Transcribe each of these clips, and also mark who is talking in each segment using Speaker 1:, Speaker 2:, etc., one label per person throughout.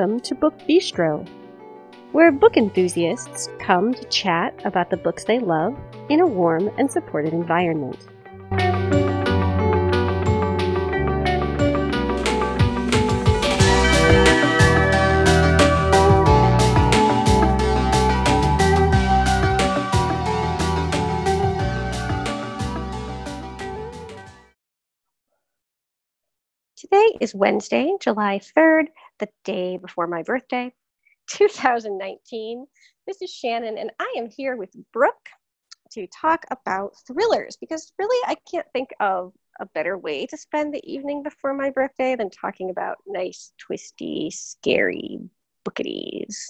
Speaker 1: Welcome to Book Bistro, where book enthusiasts come to chat about the books they love in a warm and supportive environment. Today is Wednesday, July 3rd, the day before my birthday, 2019. This is Shannon, and I am here with Brooke to talk about thrillers because really I can't think of a better way to spend the evening before my birthday than talking about nice, twisty, scary bookities.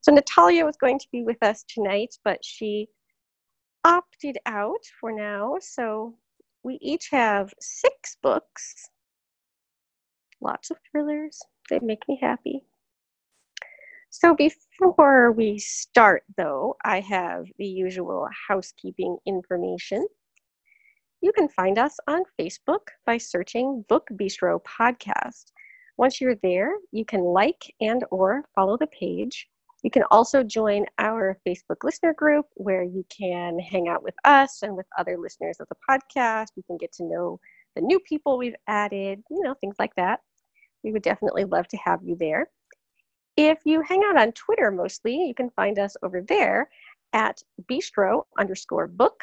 Speaker 1: So Natalia was going to be with us tonight, but she opted out for now. So we each have six books lots of thrillers. They make me happy. So before we start, though, I have the usual housekeeping information. You can find us on Facebook by searching Book Bistro Podcast. Once you're there, you can like and or follow the page. You can also join our Facebook listener group where you can hang out with us and with other listeners of the podcast. You can get to know the new people we've added, you know, things like that. We would definitely love to have you there. If you hang out on Twitter mostly, you can find us over there at bistro underscore book.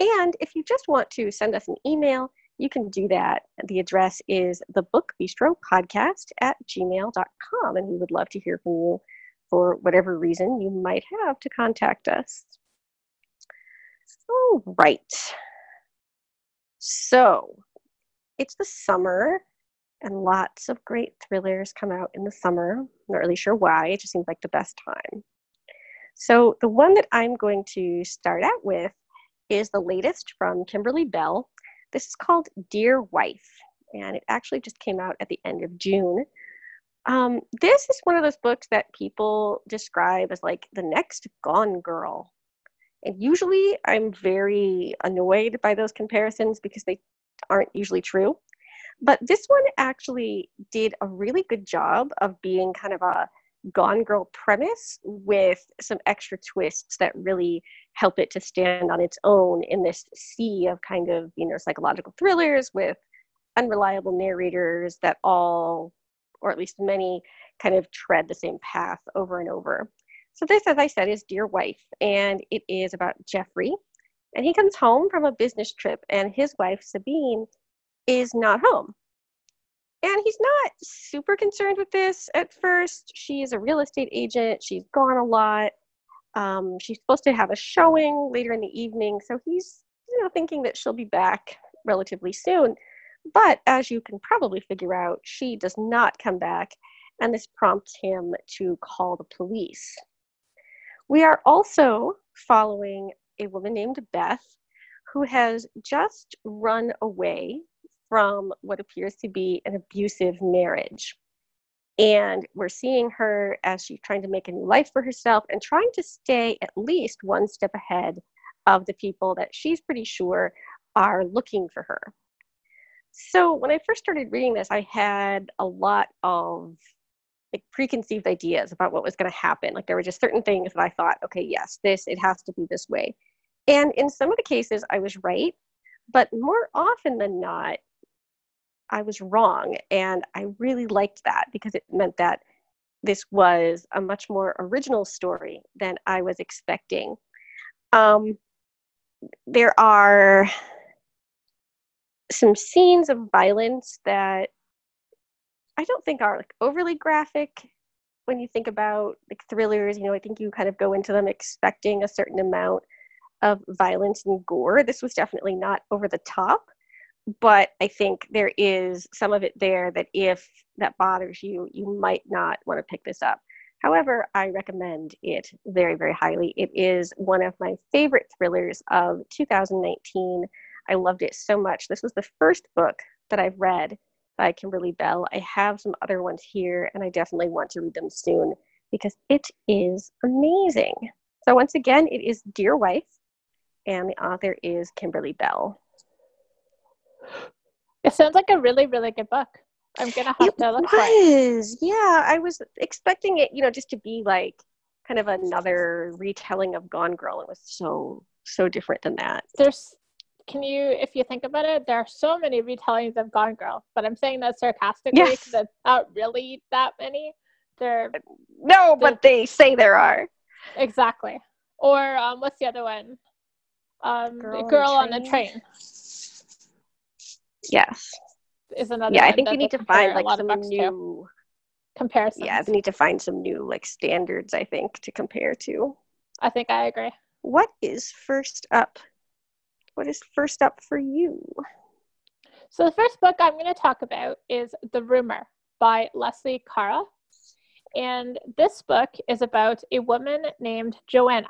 Speaker 1: And if you just want to send us an email, you can do that. The address is the book bistro podcast at gmail.com. And we would love to hear from you for whatever reason you might have to contact us. All right. So it's the summer and lots of great thrillers come out in the summer. I'm not really sure why, it just seems like the best time. So, the one that I'm going to start out with is the latest from Kimberly Belle. This is called Dear Wife, and it actually just came out at the end of June. Um, this is one of those books that people describe as like the next Gone Girl. And usually I'm very annoyed by those comparisons because they aren't usually true. But this one actually did a really good job of being kind of a Gone Girl premise with some extra twists that really help it to stand on its own in this sea of kind of, you know, psychological thrillers with unreliable narrators that all, or at least many, kind of tread the same path over and over. So, this, as I said, is Dear Wife, and it is about Jeffrey. And he comes home from a business trip, and his wife, Sabine, is not home. And he's not super concerned with this at first. She's a real estate agent, she's gone a lot. Um, she's supposed to have a showing later in the evening, so he's you know thinking that she'll be back relatively soon. But as you can probably figure out, she does not come back, and this prompts him to call the police. We are also following a woman named Beth who has just run away from what appears to be an abusive marriage. And we're seeing her as she's trying to make a new life for herself and trying to stay at least one step ahead of the people that she's pretty sure are looking for her. So when I first started reading this, I had a lot of like preconceived ideas about what was going to happen. Like there were just certain things that I thought, okay, yes, this it has to be this way. And in some of the cases I was right, but more often than not, I was wrong. And I really liked that because it meant that this was a much more original story than I was expecting. Um, there are some scenes of violence that I don't think are like overly graphic when you think about like thrillers. You know, I think you kind of go into them expecting a certain amount of violence and gore. This was definitely not over the top but I think there is some of it there that if that bothers you, you might not want to pick this up. However, I recommend it very, very highly. It is one of my favorite thrillers of 2019. I loved it so much. This was the first book that I've read by Kimberly Belle. I have some other ones here, and I definitely want to read them soon because it is amazing. So, once again, it is Dear Wife, and the author is Kimberly Belle.
Speaker 2: It sounds like a really, really good book. I'm gonna have
Speaker 1: it
Speaker 2: to look It
Speaker 1: was. Yeah, I was expecting it, you know, just to be like kind of another retelling of Gone Girl. It was so so different than that.
Speaker 2: There's can you if you think about it, there are so many retellings of Gone Girl, but I'm saying that sarcastically because
Speaker 1: Yes.
Speaker 2: it's not really that many. There
Speaker 1: No, but they say there are.
Speaker 2: exactly. Or um what's the other one? Um
Speaker 1: Girl
Speaker 2: Girl,
Speaker 1: on the
Speaker 2: on
Speaker 1: Train?
Speaker 2: train
Speaker 1: Yes.
Speaker 2: is another
Speaker 1: Yeah, I think we need to find like some new
Speaker 2: comparisons.
Speaker 1: yeah, we need to find some new like standards, I think, to compare to.
Speaker 2: I think I agree.
Speaker 1: What is first up? What is first up for you?
Speaker 2: So the first book I'm going to talk about is The Rumor by Lesley Kara. And this book is about a woman named Joanna.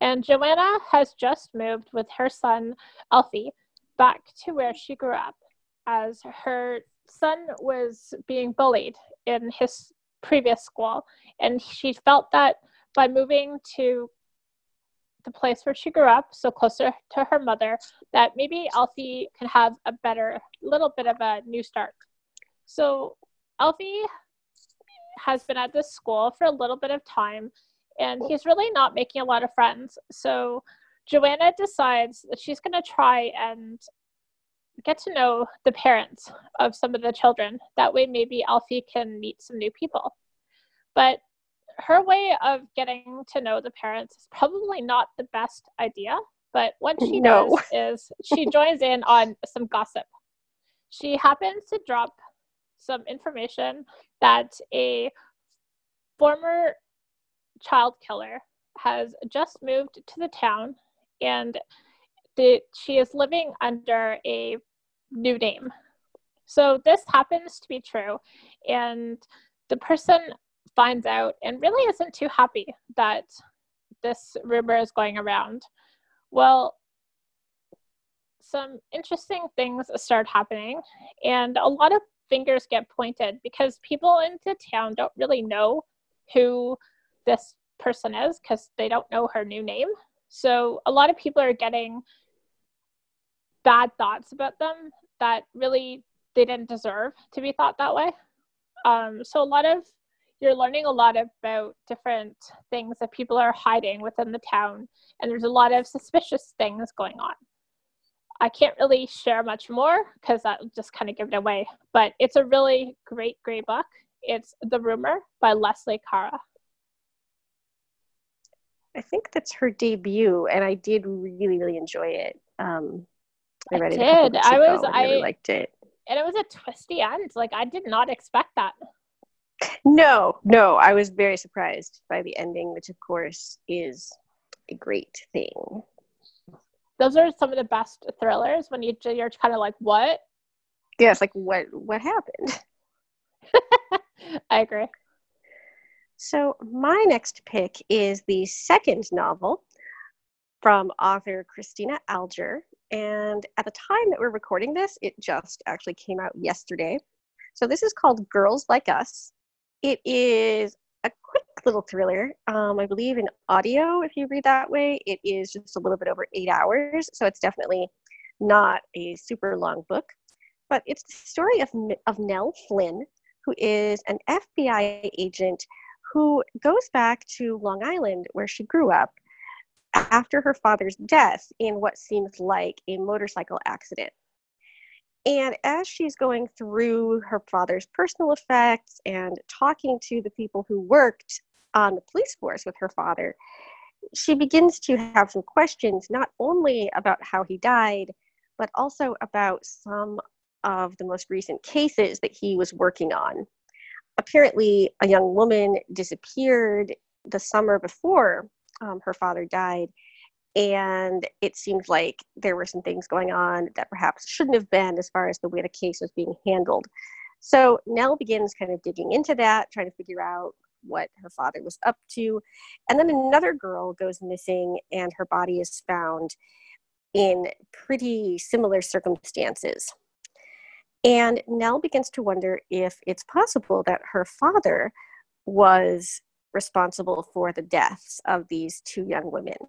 Speaker 2: And Joanna has just moved with her son, Alfie, back to where she grew up, as her son was being bullied in his previous school. And she felt that by moving to the place where she grew up, so closer to her mother, that maybe Alfie can have a better, little bit of a new start. So Alfie has been at this school for a little bit of time and he's really not making a lot of friends. So Joanna decides that she's going to try and get to know the parents of some of the children. That way, maybe Alfie can meet some new people. But her way of getting to know the parents is probably not the best idea. But what she
Speaker 1: No.
Speaker 2: does is she joins in on some gossip. She happens to drop some information that a former child killer has just moved to the town and the, she is living under a new name. So this happens to be true, and the person finds out and really isn't too happy that this rumor is going around. Well, some interesting things start happening, and a lot of fingers get pointed because people in the town don't really know who this person is because they don't know her new name. So a lot of people are getting bad thoughts about them that really they didn't deserve to be thought that way. Um, so a lot of you're learning a lot about different things that people are hiding within the town, and there's a lot of suspicious things going on. I can't really share much more because that will just kind of give it away. But it's a really great, great book. It's The Rumor by Lesley Kara.
Speaker 1: I think that's her debut, and I did really, really enjoy it. Um, I
Speaker 2: I
Speaker 1: it.
Speaker 2: Did. I was-
Speaker 1: and really
Speaker 2: I-
Speaker 1: liked it.
Speaker 2: And it was a twisty end. Like, I did not expect that.
Speaker 1: No, no, I was very surprised by the ending, which of course is a great thing.
Speaker 2: Those are some of the best thrillers when you, you're kind of like, what?
Speaker 1: Yes, like what what happened?
Speaker 2: I agree.
Speaker 1: So my next pick is the second novel from author Cristina Alger. And at the time that we're recording this, it just actually came out yesterday. So this is called Girls Like Us. It is a quick little thriller. Um, I believe in audio, if you read that way, it is just a little bit over eight hours. So it's definitely not a super long book. But it's the story of, of Nell Flynn, who is an FBI agent who goes back to Long Island, where she grew up, after her father's death in what seems like a motorcycle accident. And as she's going through her father's personal effects and talking to the people who worked on the police force with her father, she begins to have some questions not only about how he died, but also about some of the most recent cases that he was working on apparently a young woman disappeared the summer before um, her father died. And it seemed like there were some things going on that perhaps shouldn't have been as far as the way the case was being handled. So nell begins kind of digging into that trying to figure out what her father was up to. And then another girl goes missing and her body is found in pretty similar circumstances. And Nell begins to wonder if it's possible that her father was responsible for the deaths of these two young women.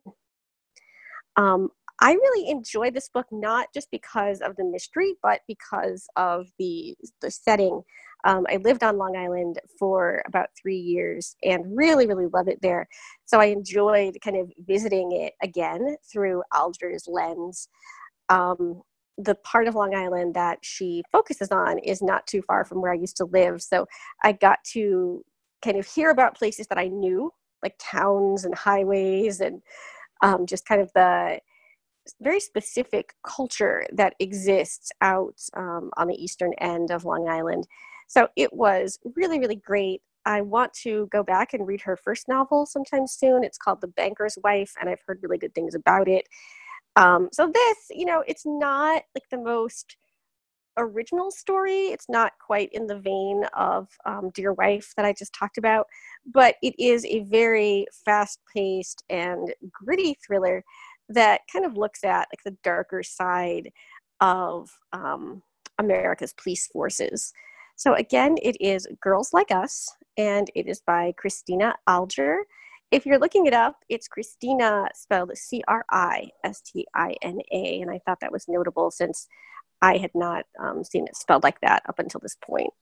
Speaker 1: Um, I really enjoyed this book not just because of the mystery, but because of the the setting. Um, I lived on Long Island for about three years and really, really love it there. So I enjoyed kind of visiting it again through Alger's lens. Um, the part of Long Island that she focuses on is not too far from where I used to live. So I got to kind of hear about places that I knew, like towns and highways, and um, just kind of the very specific culture that exists out um, on the eastern end of Long Island. So it was really, really great. I want to go back and read her first novel sometime soon. It's called The Banker's Wife, and I've heard really good things about it. Um, so this, you know, it's not like the most original story. It's not quite in the vein of um, Dear Wife that I just talked about, but it is a very fast-paced and gritty thriller that kind of looks at like the darker side of um, America's police forces. So again, it is Girls Like Us, and it is by Cristina Alger. If you're looking it up, it's Cristina spelled C R I S T I N A, and I thought that was notable since I had not um, seen it spelled like that up until this point.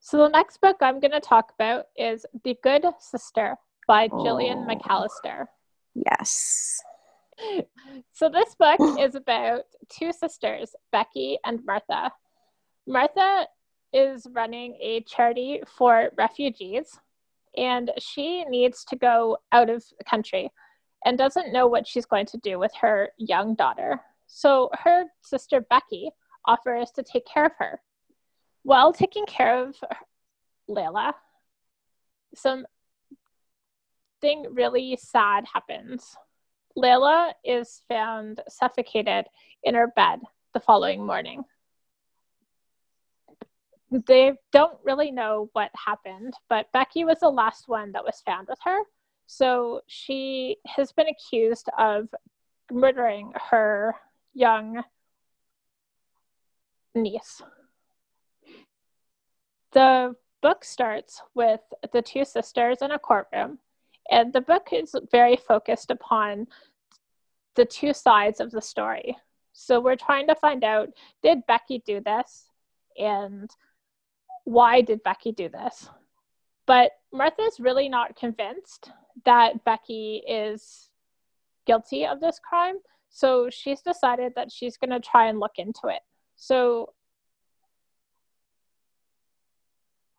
Speaker 2: So the next book I'm going to talk about is The Good Sister by oh. Gillian McAllister.
Speaker 1: Yes.
Speaker 2: So this book is about two sisters, Becky and Martha. Martha is running a charity for refugees and she needs to go out of the country and doesn't know what she's going to do with her young daughter. So her sister Becky offers to take care of her. While taking care of Layla, something really sad happens. Layla is found suffocated in her bed the following morning they don't really know what happened, but Becky was the last one that was found with her. So she has been accused of murdering her young niece. The book starts with the two sisters in a courtroom, and the book is very focused upon the two sides of the story. So we're trying to find out did Becky do this? And why did Becky do this? But Martha's really not convinced that Becky is guilty of this crime. So she's decided that she's going to try and look into it. So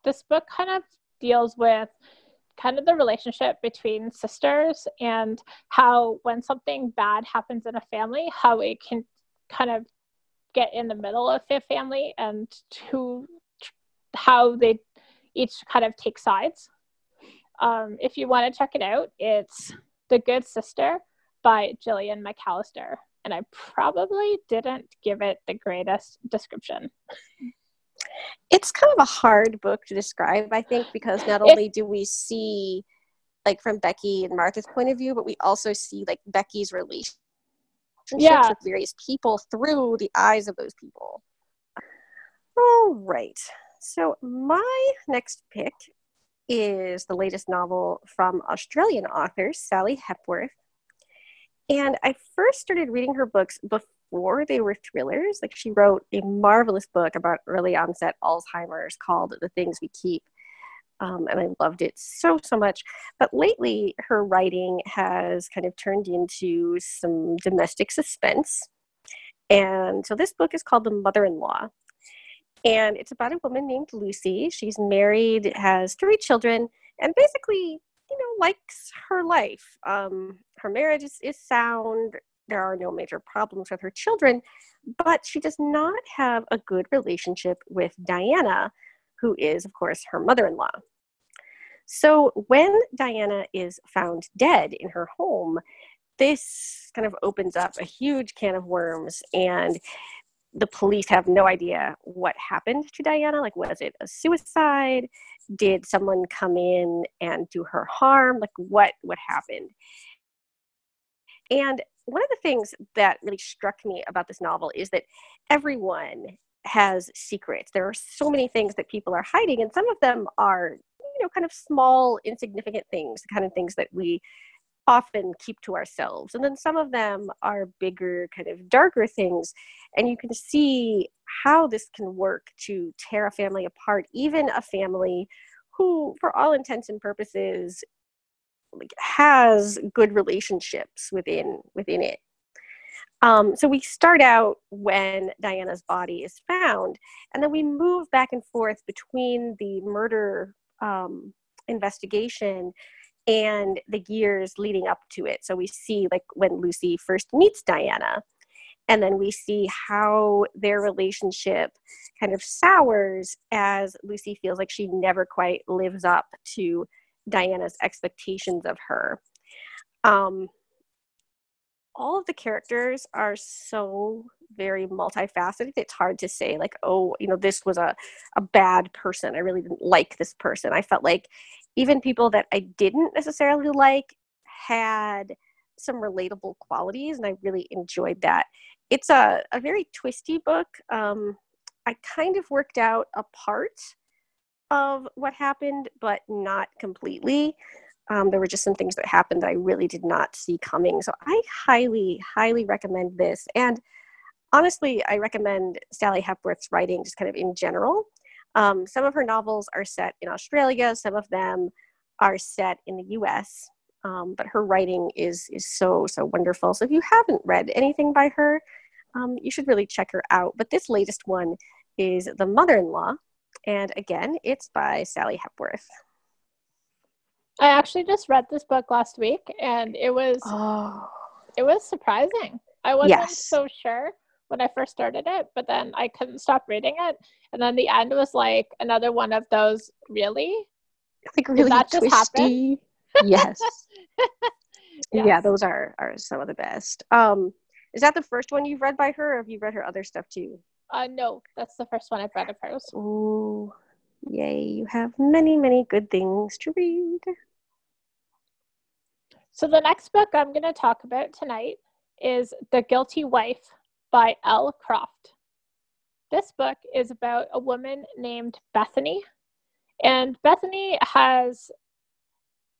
Speaker 2: this book kind of deals with kind of the relationship between sisters and how when something bad happens in a family, how it can kind of get in the middle of a family and to how they each kind of take sides. Um, if you want to check it out, it's The Good Sister by Gillian McAllister. And I probably didn't give it the greatest description.
Speaker 1: It's kind of a hard book to describe, I think, because not only do we see, like, from Becky and Martha's point of view, but we also see, like, Becky's relationships yeah. with various people through the eyes of those people. All right. So, my next pick is the latest novel from Australian author Sally Hepworth. And I first started reading her books before they were thrillers. Like, she wrote a marvelous book about early onset Alzheimer's called The Things We Keep. Um, and I loved it so, so much. But lately, her writing has kind of turned into some domestic suspense. And so this book is called The Mother in Law. And it's about a woman named Lucy. She's married, has three children, and basically, you know, likes her life. Um, her marriage is, is sound. There are no major problems with her children, but she does not have a good relationship with Diana, who is, of course, her mother in law. So when Diana is found dead in her home, this kind of opens up a huge can of worms and the police have no idea what happened to Diana. Like, was it a suicide? Did someone come in and do her harm? Like, what what happened? And one of the things that really struck me about this novel is that everyone has secrets. There are so many things that people are hiding, and some of them are, you know, kind of small, insignificant things, the kind of things that we often keep to ourselves. And then some of them are bigger, kind of darker things. And you can see how this can work to tear a family apart, even a family who, for all intents and purposes, like has good relationships within within it. Um, so we start out when Diana's body is found, and then we move back and forth between the murder um, investigation and the years leading up to it. So we see like when Lucy first meets Diana, and then we see how their relationship kind of sours as Lucy feels like she never quite lives up to Diana's expectations of her. Um, all of the characters are so very multifaceted it's hard to say like oh you know this was a, a bad person i really didn't like this person i felt like even people that i didn't necessarily like had some relatable qualities and i really enjoyed that it's a, a very twisty book um, i kind of worked out a part of what happened but not completely um, there were just some things that happened that I really did not see coming. So I highly, highly recommend this. And honestly, I recommend Sally Hepworth's writing just kind of in general. Um, some of her novels are set in Australia, some of them are set in the US. Um, but her writing is is so so wonderful. So if you haven't read anything by her, um, you should really check her out. But this latest one is The Mother-in-Law, and again, it's by Sally Hepworth.
Speaker 2: I actually just read this book last week and it was
Speaker 1: oh.
Speaker 2: it was surprising. I wasn't yes. so sure when I first started it, but then I couldn't stop reading it. And then the end was like another one of those really?
Speaker 1: Like really that twisty. yes. yes. Yeah, those are are some of the best. Um is that the first one you've read by her or have you read her other stuff too?
Speaker 2: Uh no, that's the first one I've read of hers.
Speaker 1: Ooh. Yay, you have many, many good things to read.
Speaker 2: So, the next book I'm going to talk about tonight is The Guilty Wife by Elle Croft. This book is about a woman named Bethany, and Bethany has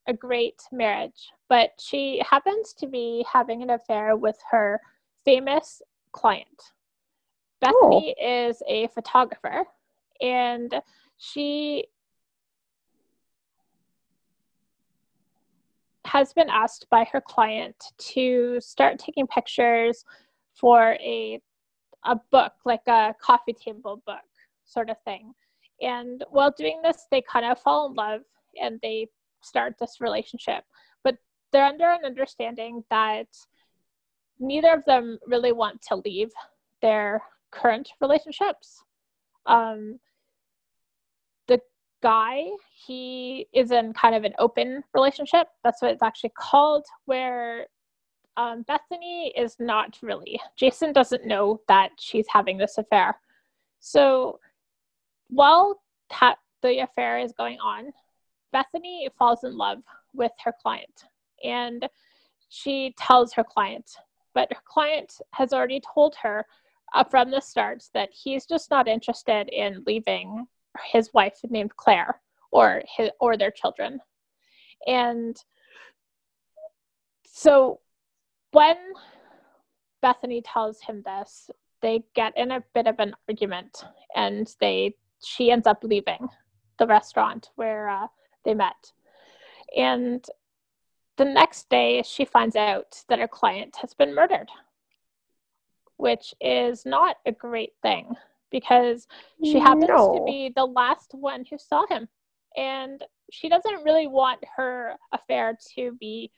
Speaker 2: a great marriage, but she happens to be having an affair with her famous client. Bethany oh. is a photographer, and she has been asked by her client to start taking pictures for a a book, like a coffee table book sort of thing. And while doing this, they kind of fall in love and they start this relationship. But they're under an understanding that neither of them really want to leave their current relationships. Um, the guy, he is in kind of an open relationship. That's what it's actually called, where um, Bethany is not really. Jason doesn't know that she's having this affair. So while ta- the affair is going on, Bethany falls in love with her client and she tells her client, but her client has already told her uh, from the start that he's just not interested in leaving his wife named Claire or his or their children. And so when Bethany tells him this, they get in a bit of an argument and they she ends up leaving the restaurant where uh, they met. And the next day, she finds out that her client has been murdered, which is not a great thing because she happens no. to be the last one who saw him. And she doesn't really want her affair to be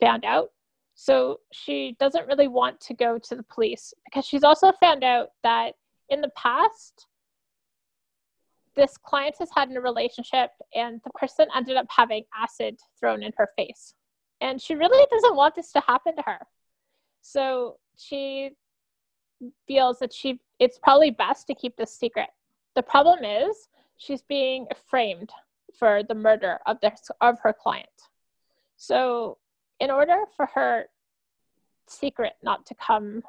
Speaker 2: found out. So she doesn't really want to go to the police because she's also found out that in the past, this client has had in a relationship and the person ended up having acid thrown in her face. And she really doesn't want this to happen to her. So she feels that she it's probably best to keep this secret. The problem is she's being framed for the murder of this of her client. So in order for her secret not to come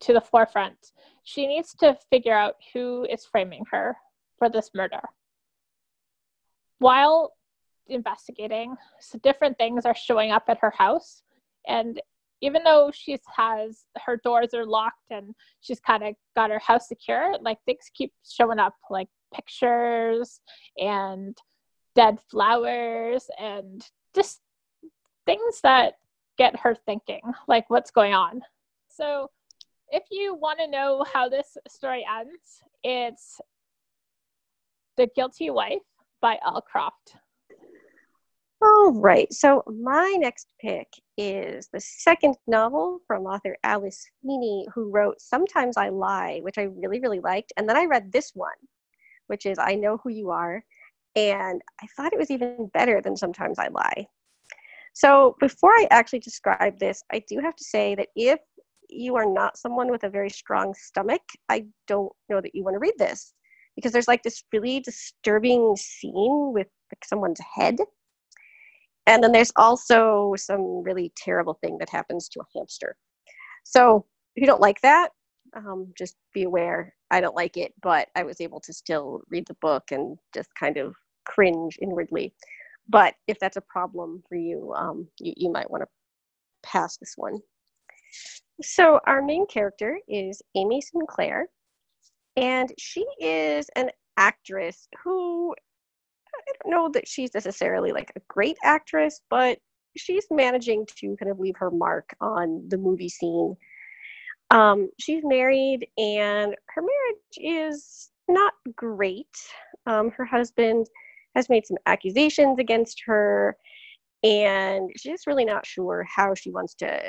Speaker 2: to the forefront, she needs to figure out who is framing her for this murder. While investigating. So different things are showing up at her house. And even though she has her doors are locked and she's kind of got her house secure, like things keep showing up, like pictures and dead flowers and just things that get her thinking, like what's going on. So, if you want to know how this story ends, it's The Guilty Wife by Elle Croft.
Speaker 1: All right. So my next pick is the second novel from author Alice Feeney, who wrote Sometimes I Lie, which I really, really liked. And then I read this one, which is I Know Who You Are. And I thought it was even better than Sometimes I Lie. So before I actually describe this, I do have to say that if you are not someone with a very strong stomach, I don't know that you want to read this because there's like this really disturbing scene with like someone's head and then there's also some really terrible thing that happens to a hamster. So if you don't like that, um, just be aware. I don't like it, but I was able to still read the book and just kind of cringe inwardly. But if that's a problem for you, um, you, you might want to pass this one. So our main character is Amy Sinclair, and she is an actress who I don't know that she's necessarily like a great actress, but she's managing to kind of leave her mark on the movie scene. Um, she's married, and her marriage is not great. Um, her husband has made some accusations against her, and she's really not sure how she wants to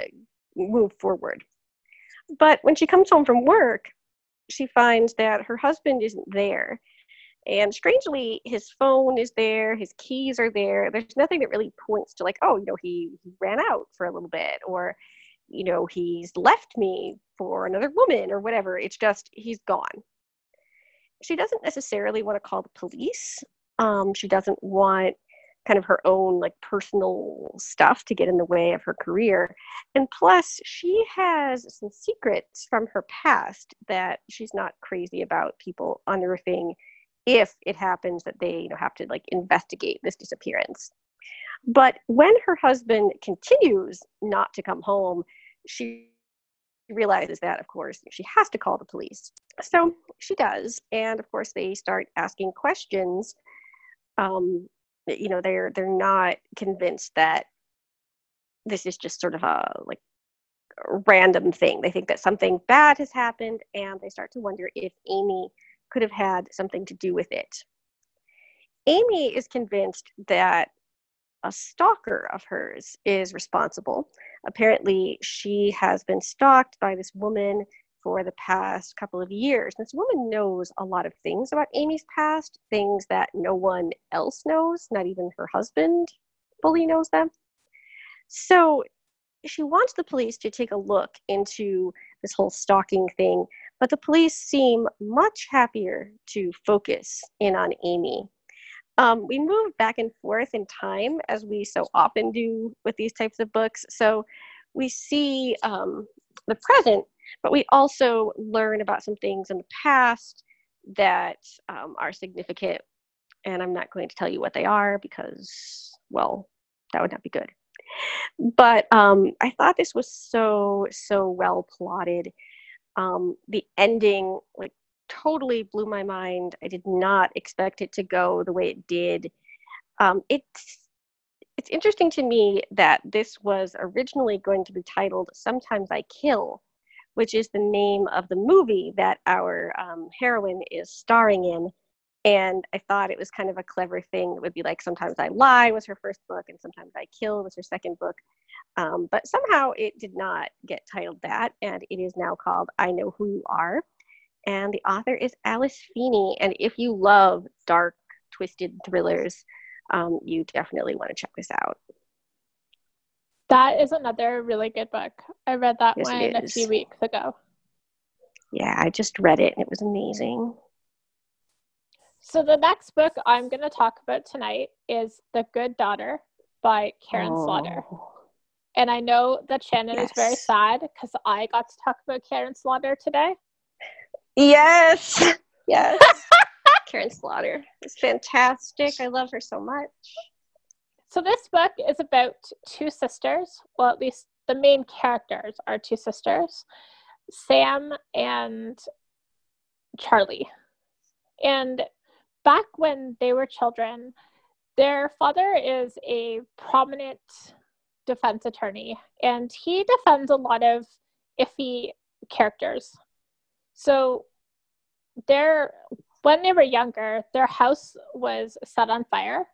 Speaker 1: move forward. But when she comes home from work, she finds that her husband isn't there and strangely, his phone is there, his keys are there. There's nothing that really points to, like, oh, you know, he, he ran out for a little bit, or, you know, he's left me for another woman, or whatever. It's just, he's gone. She doesn't necessarily want to call the police. Um, she doesn't want kind of her own like personal stuff to get in the way of her career. And plus, she has some secrets from her past that she's not crazy about people unearthing if it happens that they you know have to like investigate this disappearance. But when her husband continues not to come home she realizes that of course she has to call the police. So she does. And of course they start asking questions um you know they're they're not convinced that this is just sort of a like random thing they think that something bad has happened and they start to wonder if amy could have had something to do with it. Amy is convinced that a stalker of hers is responsible. Apparently, she has been stalked by this woman for the past couple of years. This woman knows a lot of things about Amy's past, things that no one else knows, not even her husband fully knows them. So she wants the police to take a look into this whole stalking thing but the police seem much happier to focus in on Amy. Um, we move back and forth in time as we so often do with these types of books. So we see um, the present, but we also learn about some things in the past that um, are significant. And I'm not going to tell you what they are because, well, that would not be good. But um, I thought this was so, so well plotted um, the ending like totally blew my mind. I did not expect it to go the way it did. Um, it's it's interesting to me that this was originally going to be titled "Sometimes I Kill," which is the name of the movie that our um, heroine is starring in. And I thought it was kind of a clever thing. It would be like "Sometimes I Lie" was her first book, and "Sometimes I Kill" was her second book. Um, but somehow it did not get titled that, and it is now called I Know Who You Are. And the author is Alice Feeney. And if you love dark, twisted thrillers, um, you definitely want to check this out.
Speaker 2: That is another really good book. I read that yes, one a few weeks ago.
Speaker 1: Yeah, I just read it and it was amazing.
Speaker 2: So, the next book I'm going to talk about tonight is The Good Daughter by Karin oh. Slaughter. And I know that Shannon yes. is very sad because I got to talk about Karin Slaughter today.
Speaker 1: Yes. Yes. Karin Slaughter is fantastic. I love her so much.
Speaker 2: So this book is about two sisters, well, at least the main characters are two sisters, Sam and Charlie. And back when they were children, their father is a prominent defense attorney, and he defends a lot of iffy characters. So, their when they were younger, their house was set on fire.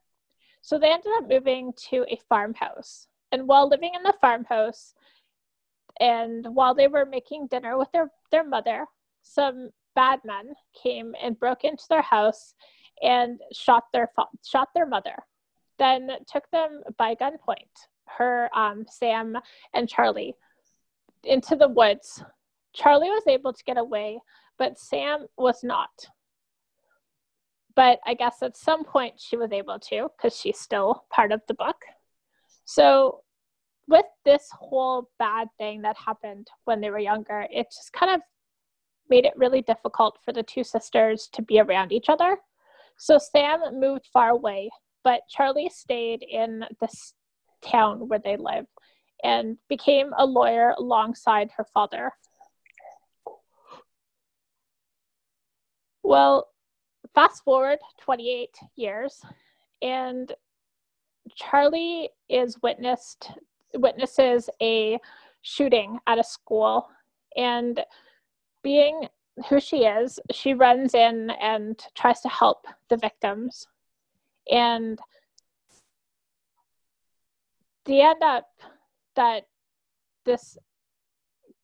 Speaker 2: So they ended up moving to a farmhouse. And while living in the farmhouse, and while they were making dinner with their, their mother, some bad men came and broke into their house and shot their shot their mother. Then took them by gunpoint, her, um, Sam, and Charlie, into the woods. Charlie was able to get away, but Sam was not. But I guess at some point she was able to because she's still part of the book. So, with this whole bad thing that happened when they were younger, it just kind of made it really difficult for the two sisters to be around each other. So Sam moved far away, but Charlie stayed in this town where they live and became a lawyer alongside her father. Well, fast forward 28 years, and Charlie is witnessed witnesses a shooting at a school and being who she is, she runs in and tries to help the victims. And they end up that this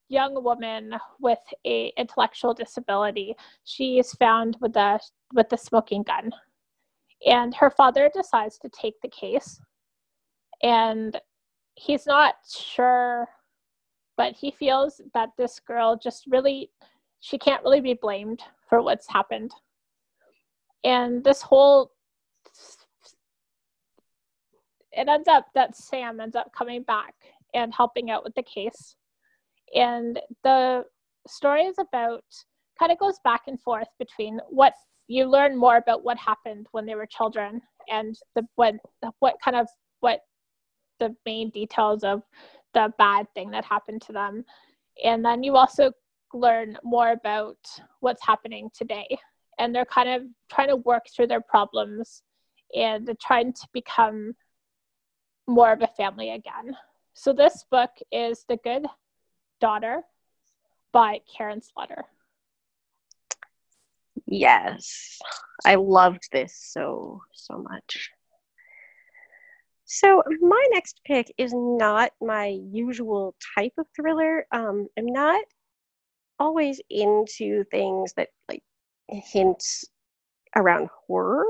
Speaker 2: young woman with a intellectual disability, she is found with the with the smoking gun. And her father decides to take the case. And he's not sure but he feels that this girl just really she can't really be blamed for what's happened and this whole it ends up that sam ends up coming back and helping out with the case and the story is about kind of goes back and forth between what you learn more about what happened when they were children and the what what kind of what the main details of the bad thing that happened to them. And then you also learn more about what's happening today. And they're kind of trying to work through their problems and trying to become more of a family again. So this book is The Good Daughter by Karin Slaughter.
Speaker 1: Yes, I loved this so, so much. So my next pick is not my usual type of thriller. Um, I'm not always into things that like hint around horror.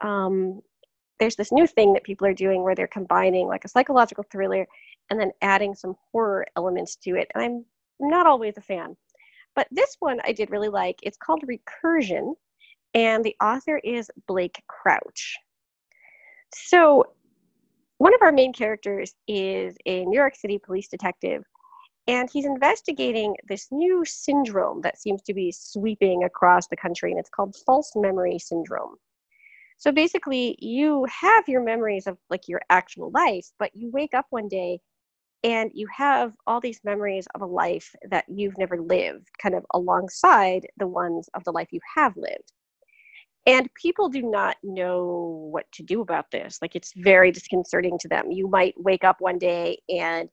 Speaker 1: Um, there's this new thing that people are doing where they're combining like a psychological thriller and then adding some horror elements to it, and I'm not always a fan. But this one I did really like. It's called Recursion, and the author is Blake Crouch. So one of our main characters is a New York City police detective, and he's investigating this new syndrome that seems to be sweeping across the country, and it's called false memory syndrome. So basically, you have your memories of like your actual life, but you wake up one day and you have all these memories of a life that you've never lived, kind of alongside the ones of the life you have lived. And people do not know what to do about this. Like it's very disconcerting to them. You might wake up one day and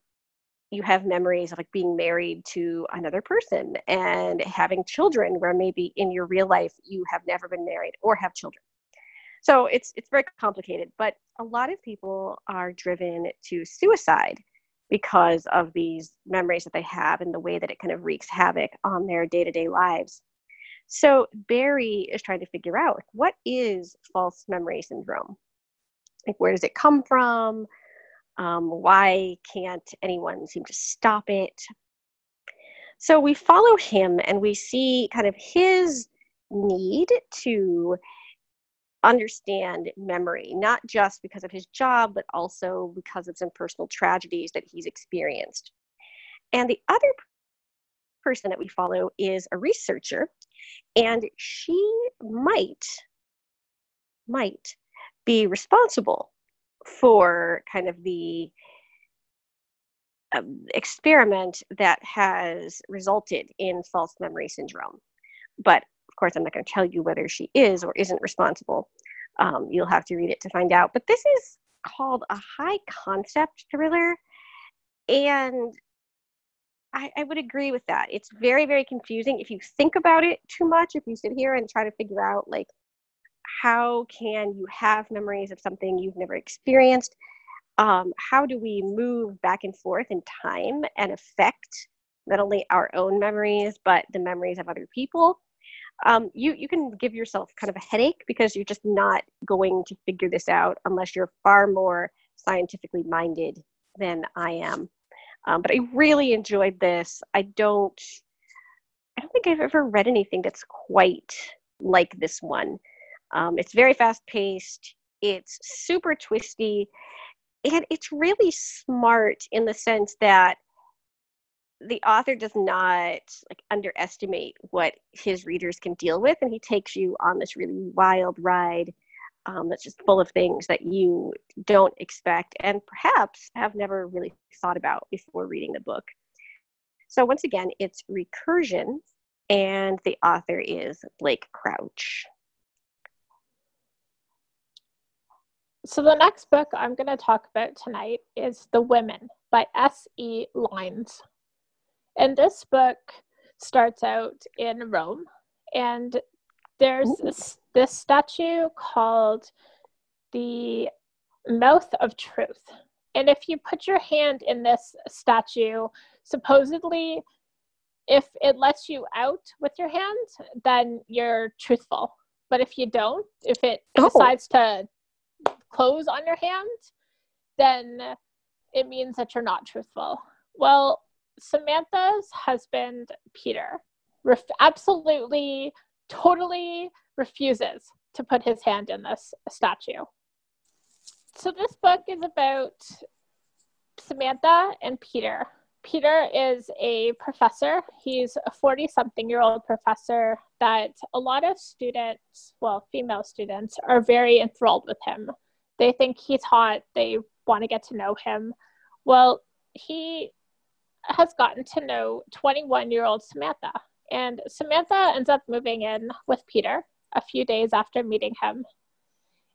Speaker 1: you have memories of like being married to another person and having children where maybe in your real life you have never been married or have children. So it's it's very complicated but a lot of people are driven to suicide because of these memories that they have and the way that it kind of wreaks havoc on their day-to-day lives so Barry is trying to figure out like, what is false memory syndrome? Like, where does it come from? Um, why can't anyone seem to stop it? So we follow him and we see kind of his need to understand memory, not just because of his job, but also because of some personal tragedies that he's experienced. And the other person that we follow is a researcher and she might might be responsible for kind of the um, experiment that has resulted in false memory syndrome. But of course, I'm not going to tell you whether she is or isn't responsible. Um, you'll have to read it to find out. But this is called a high concept thriller. And I, I, would agree with that. It's very, very confusing. If you think about it too much, if you sit here and try to figure out, like, how can you have memories of something you've never experienced? Um, how do we move back and forth in time and affect not only our own memories, but the memories of other people? Um, you you can give yourself kind of a headache because you're just not going to figure this out unless you're far more scientifically minded than I am. Um, but I really enjoyed this. I don't I don't think I've ever read anything that's quite like this one. Um, it's very fast paced. It's super twisty, and it's really smart in the sense that the author does not like underestimate what his readers can deal with and he takes you on this really wild ride um, that's just full of things that you don't expect and perhaps have never really thought about before reading the book. So once again it's recursion and the author is blake crouch.
Speaker 2: So the next book i'm going to talk about tonight is the women by s.e Lynes and this book starts out in Rome, and there's this, this statue called the Mouth of Truth. And if you put your hand in this statue, supposedly, if it lets you out with your hand, then you're truthful. But if you don't, if it oh. decides to close on your hand, then it means that you're not truthful. Well, Samantha's husband, Peter, ref- absolutely, totally refuses to put his hand in this statue. So, this book is about Samantha and Peter. Peter is a professor. He's a 40 something year old professor that a lot of students, well, female students, are very enthralled with him. They think he's hot, they want to get to know him. Well, he has gotten to know 21 year old Samantha. And Samantha ends up moving in with Peter a few days after meeting him.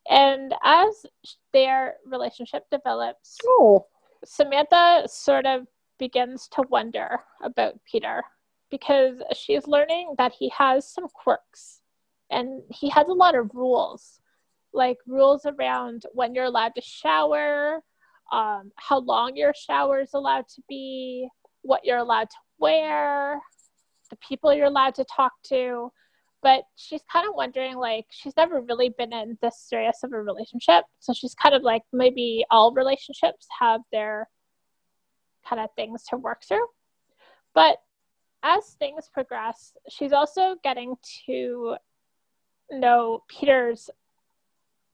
Speaker 2: And as their relationship develops, oh. Samantha sort of begins to wonder about Peter because she's learning that he has some quirks and he has a lot of rules, like rules around when you're allowed to shower, um, how long your shower is allowed to be, what you're allowed to wear, the people you're allowed to talk to. But she's kind of wondering, like, she's never really been in this serious of a relationship. So she's kind of like, maybe all relationships have their kind of things to work through. But as things progress, she's also getting to know Peter's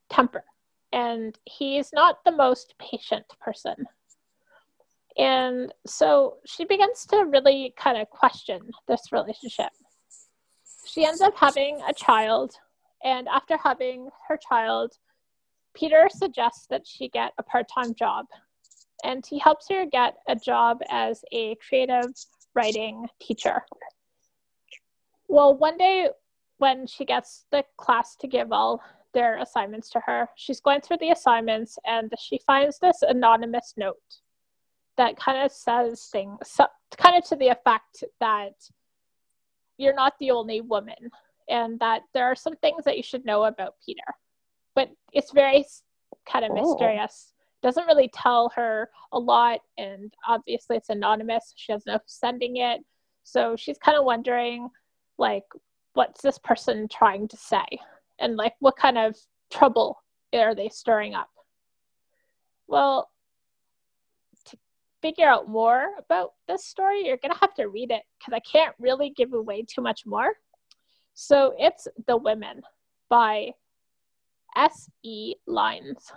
Speaker 2: temper. And he's not the most patient person. And so she begins to really kind of question this relationship. She ends up having a child, and after having her child, Peter suggests that she get a part time job. And he helps her get a job as a creative writing teacher. Well, one day when she gets the class to give all their assignments to her, she's going through the assignments and she finds this anonymous note that kind of says things so, kind of to the effect that you're not the only woman and that there are some things that you should know about Peter. But it's very kind of oh. mysterious. Doesn't really tell her a lot, and obviously it's anonymous. She doesn't know who's sending it. So she's kind of wondering, like, what's this person trying to say? And, like, what kind of trouble are they stirring up? Well, figure out more about this story, you're going to have to read it because I can't really give away too much more. So it's The Women by S.E. Lynes.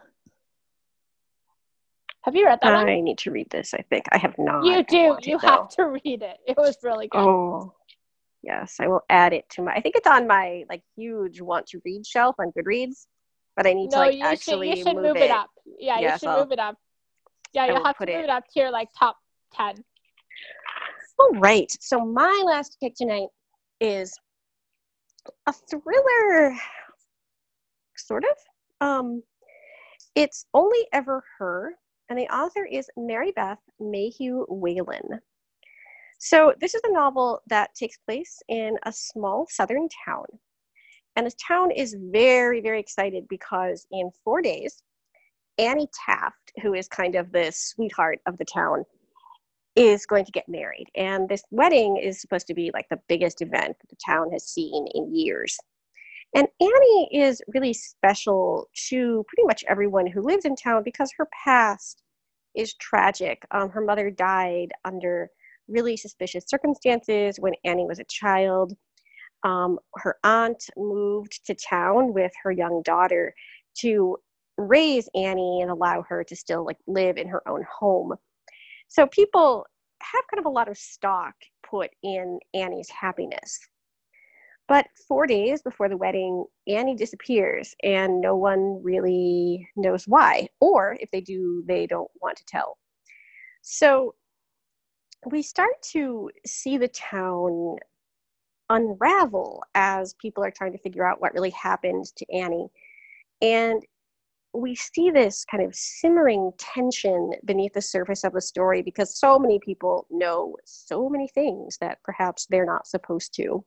Speaker 2: Have you read that?
Speaker 1: I one? need to read this, I think. I have not.
Speaker 2: You do. You have to read it. It was really good.
Speaker 1: Oh, yes. I will add it to my, I think it's on my like huge want to read shelf on Goodreads. but I need
Speaker 2: no,
Speaker 1: to like
Speaker 2: you
Speaker 1: actually
Speaker 2: should, you should
Speaker 1: move,
Speaker 2: move it. up. Yeah,
Speaker 1: Yes,
Speaker 2: you should
Speaker 1: I'll-
Speaker 2: move it up. Yeah, you'll have to
Speaker 1: put it-
Speaker 2: up to your like top ten.
Speaker 1: All right. So my last pick tonight is a thriller, sort of. Um, it's only ever her, and the author is Mary Beth Mayhew Whalen. So this is a novel that takes place in a small southern town, and this town is very, very excited because in four days, Annie Taft, who is kind of the sweetheart of the town, is going to get married. And this wedding is supposed to be like the biggest event that the town has seen in years. And Annie is really special to pretty much everyone who lives in town because her past is tragic. Um, her mother died under really suspicious circumstances when Annie was a child. Um, her aunt moved to town with her young daughter to raise Annie and allow her to still like live in her own home. So people have kind of a lot of stock put in Annie's happiness. But four days before the wedding, Annie disappears, and no one really knows why. Or if they do, they don't want to tell. So we start to see the town unravel as people are trying to figure out what really happened to Annie. And we see this kind of simmering tension beneath the surface of the story because so many people know so many things that perhaps they're not supposed to.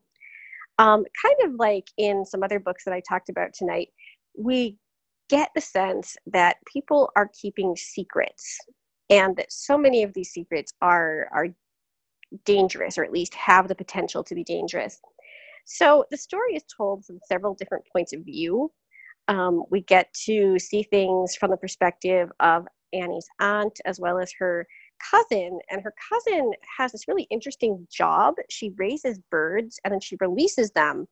Speaker 1: Um, kind of like in some other books that I talked about tonight, we get the sense that people are keeping secrets and that so many of these secrets are, are dangerous or at least have the potential to be dangerous. So the story is told from several different points of view um, we get to see things from the perspective of Annie's aunt as well as her cousin. And her cousin has this really interesting job. She raises birds and then she releases them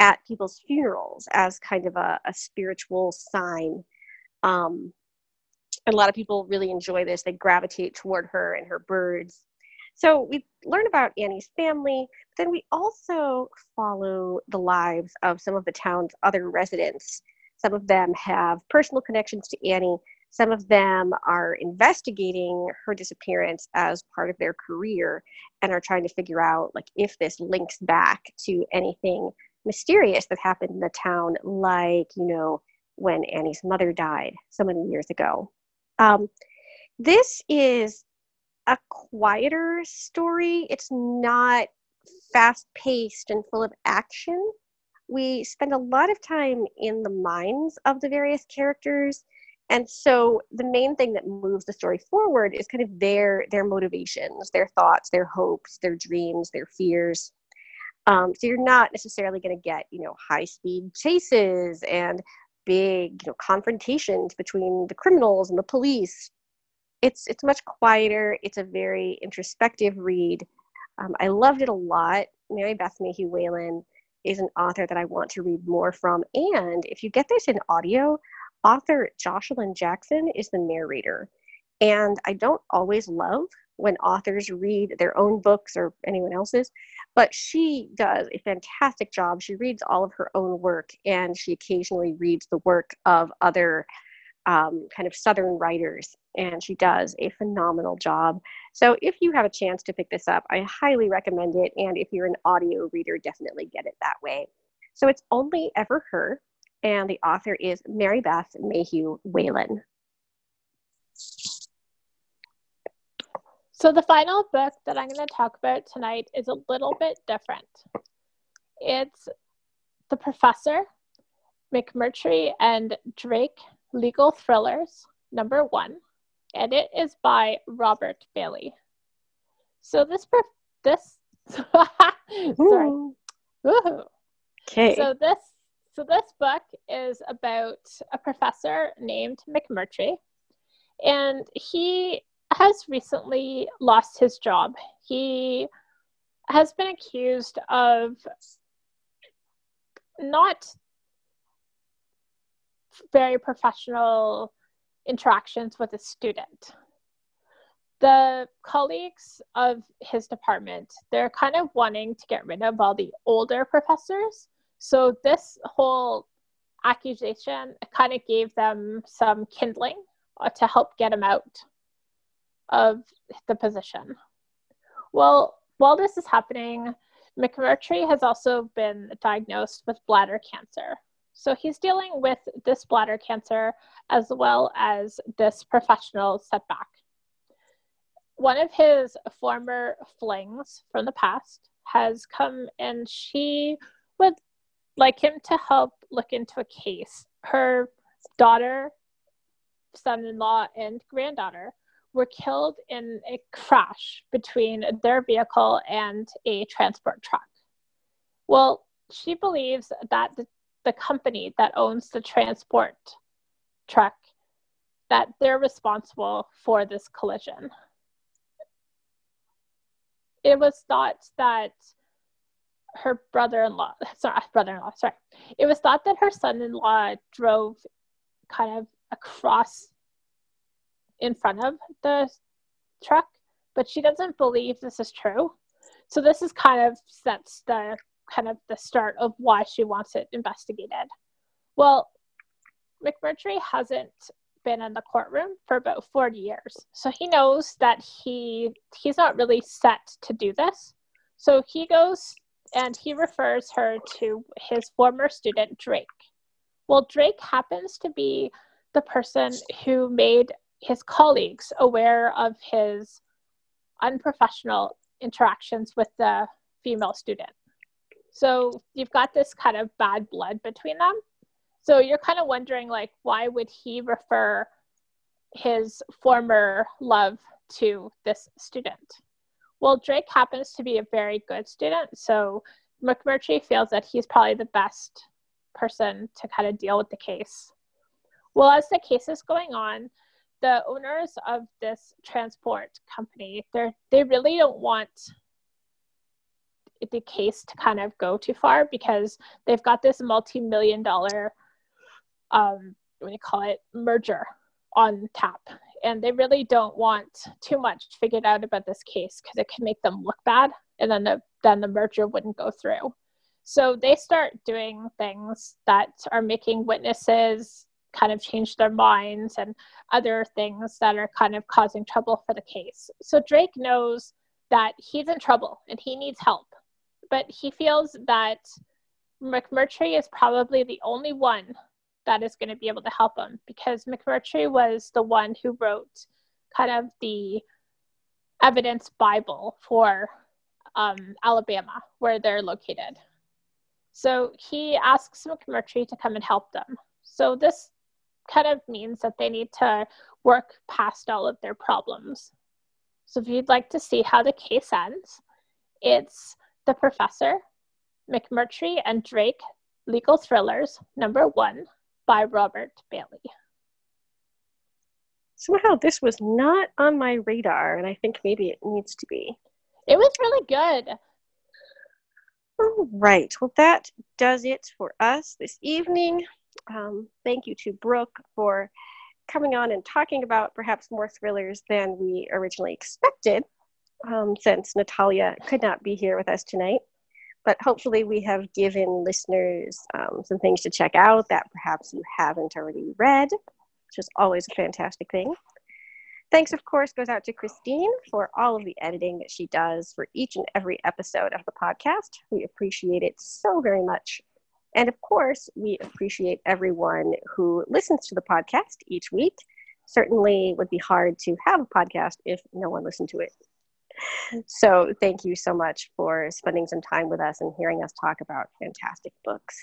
Speaker 1: at people's funerals as kind of a, a spiritual sign. Um, and a lot of people really enjoy this. They gravitate toward her and her birds. So we learn about Annie's family, but then we also follow the lives of some of the town's other residents. Some of them have personal connections to Annie. Some of them are investigating her disappearance as part of their career and are trying to figure out like if this links back to anything mysterious that happened in the town, like, you know, when Annie's mother died so many years ago. Um, this is a quieter story. It's not fast paced and full of action. We spend a lot of time in the minds of the various characters. And so the main thing that moves the story forward is kind of their their motivations, their thoughts, their hopes, their dreams, their fears. Um, so you're not necessarily going to get, you know, high speed chases and big, you know, confrontations between the criminals and the police it's it's much quieter. It's a very introspective read. Um, I loved it a lot. Mary Beth Mayhew Whalen is an author that I want to read more from. And if you get this in audio, author Joshilyn Jackson is the narrator. And I don't always love when authors read their own books or anyone else's, but she does a fantastic job. She reads all of her own work and she occasionally reads the work of other um, kind of Southern writers, and she does a phenomenal job. So if you have a chance to pick this up, I highly recommend it. And if you're an audio reader, definitely get it that way. So it's Only Ever Her, and the author is Mary Beth Mayhew Whalen.
Speaker 2: So the final book that I'm going to talk about tonight is a little bit different. It's The Professor, McMurtry and Drake Legal Thrillers, number one, and it is by Robert Bailey. So this per- this sorry.
Speaker 1: Okay.
Speaker 2: So this so this book is about a professor named McMurtry, and he has recently lost his job. He has been accused of not very professional interactions with a student. The colleagues of his department, they're kind of wanting to get rid of all the older professors. So this whole accusation kind of gave them some kindling to help get him out of the position. Well, while this is happening, McMurtry has also been diagnosed with bladder cancer. So he's dealing with this bladder cancer as well as this professional setback. One of his former flings from the past has come and she would like him to help look into a case. Her daughter, son in law, and granddaughter were killed in a crash between their vehicle and a transport truck. Well, she believes that the, the company that owns the transport truck that they're responsible for this collision. It was thought that her brother-in-law, sorry, brother-in-law, sorry. It was thought that her son-in-law drove kind of across in front of the truck, but she doesn't believe this is true. So this is kind of sets the kind of the start of why she wants it investigated. Well, McMurtry hasn't been in the courtroom for about 40 years. So he knows that he he's not really set to do this. So he goes and he refers her to his former student Drake. Well, Drake happens to be the person who made his colleagues aware of his unprofessional interactions with the female student. So you've got this kind of bad blood between them. So you're kind of wondering, like, why would he refer his former love to this student? Well, Drake happens to be a very good student, so McMurtry feels that he's probably the best person to kind of deal with the case. Well, as the case is going on, the owners of this transport company, they they really don't want the case to kind of go too far because they've got this multi-million dollar um what do you call it merger on tap. And they really don't want too much figured out about this case because it can make them look bad and then the then the merger wouldn't go through. So they start doing things that are making witnesses kind of change their minds and other things that are kind of causing trouble for the case. So Drake knows that he's in trouble and he needs help, but he feels that McMurtry is probably the only one that is going to be able to help him because McMurtry was the one who wrote kind of the evidence Bible for um, Alabama, where they're located. So he asks McMurtry to come and help them. So this kind of means that they need to work past all of their problems. So if you'd like to see how the case ends, it's The Professor, McMurtry and Drake Legal Thrillers, number one by Robert Bailey.
Speaker 1: Somehow this was not on my radar, and I think maybe it needs to be.
Speaker 2: It was really good.
Speaker 1: All right. Well, that does it for us this evening. Um, thank you to Brooke for coming on and talking about perhaps more thrillers than we originally expected, um, since Natalia could not be here with us tonight. But hopefully, we have given listeners um, some things to check out that perhaps you haven't already read, which is always a fantastic thing. Thanks, of course, goes out to Christine for all of the editing that she does for each and every episode of the podcast. We appreciate it so very much. And of course, we appreciate everyone who listens to the podcast each week. Certainly would be hard to have a podcast if no one listened to it. So, thank you so much for spending some time with us and hearing us talk about fantastic books.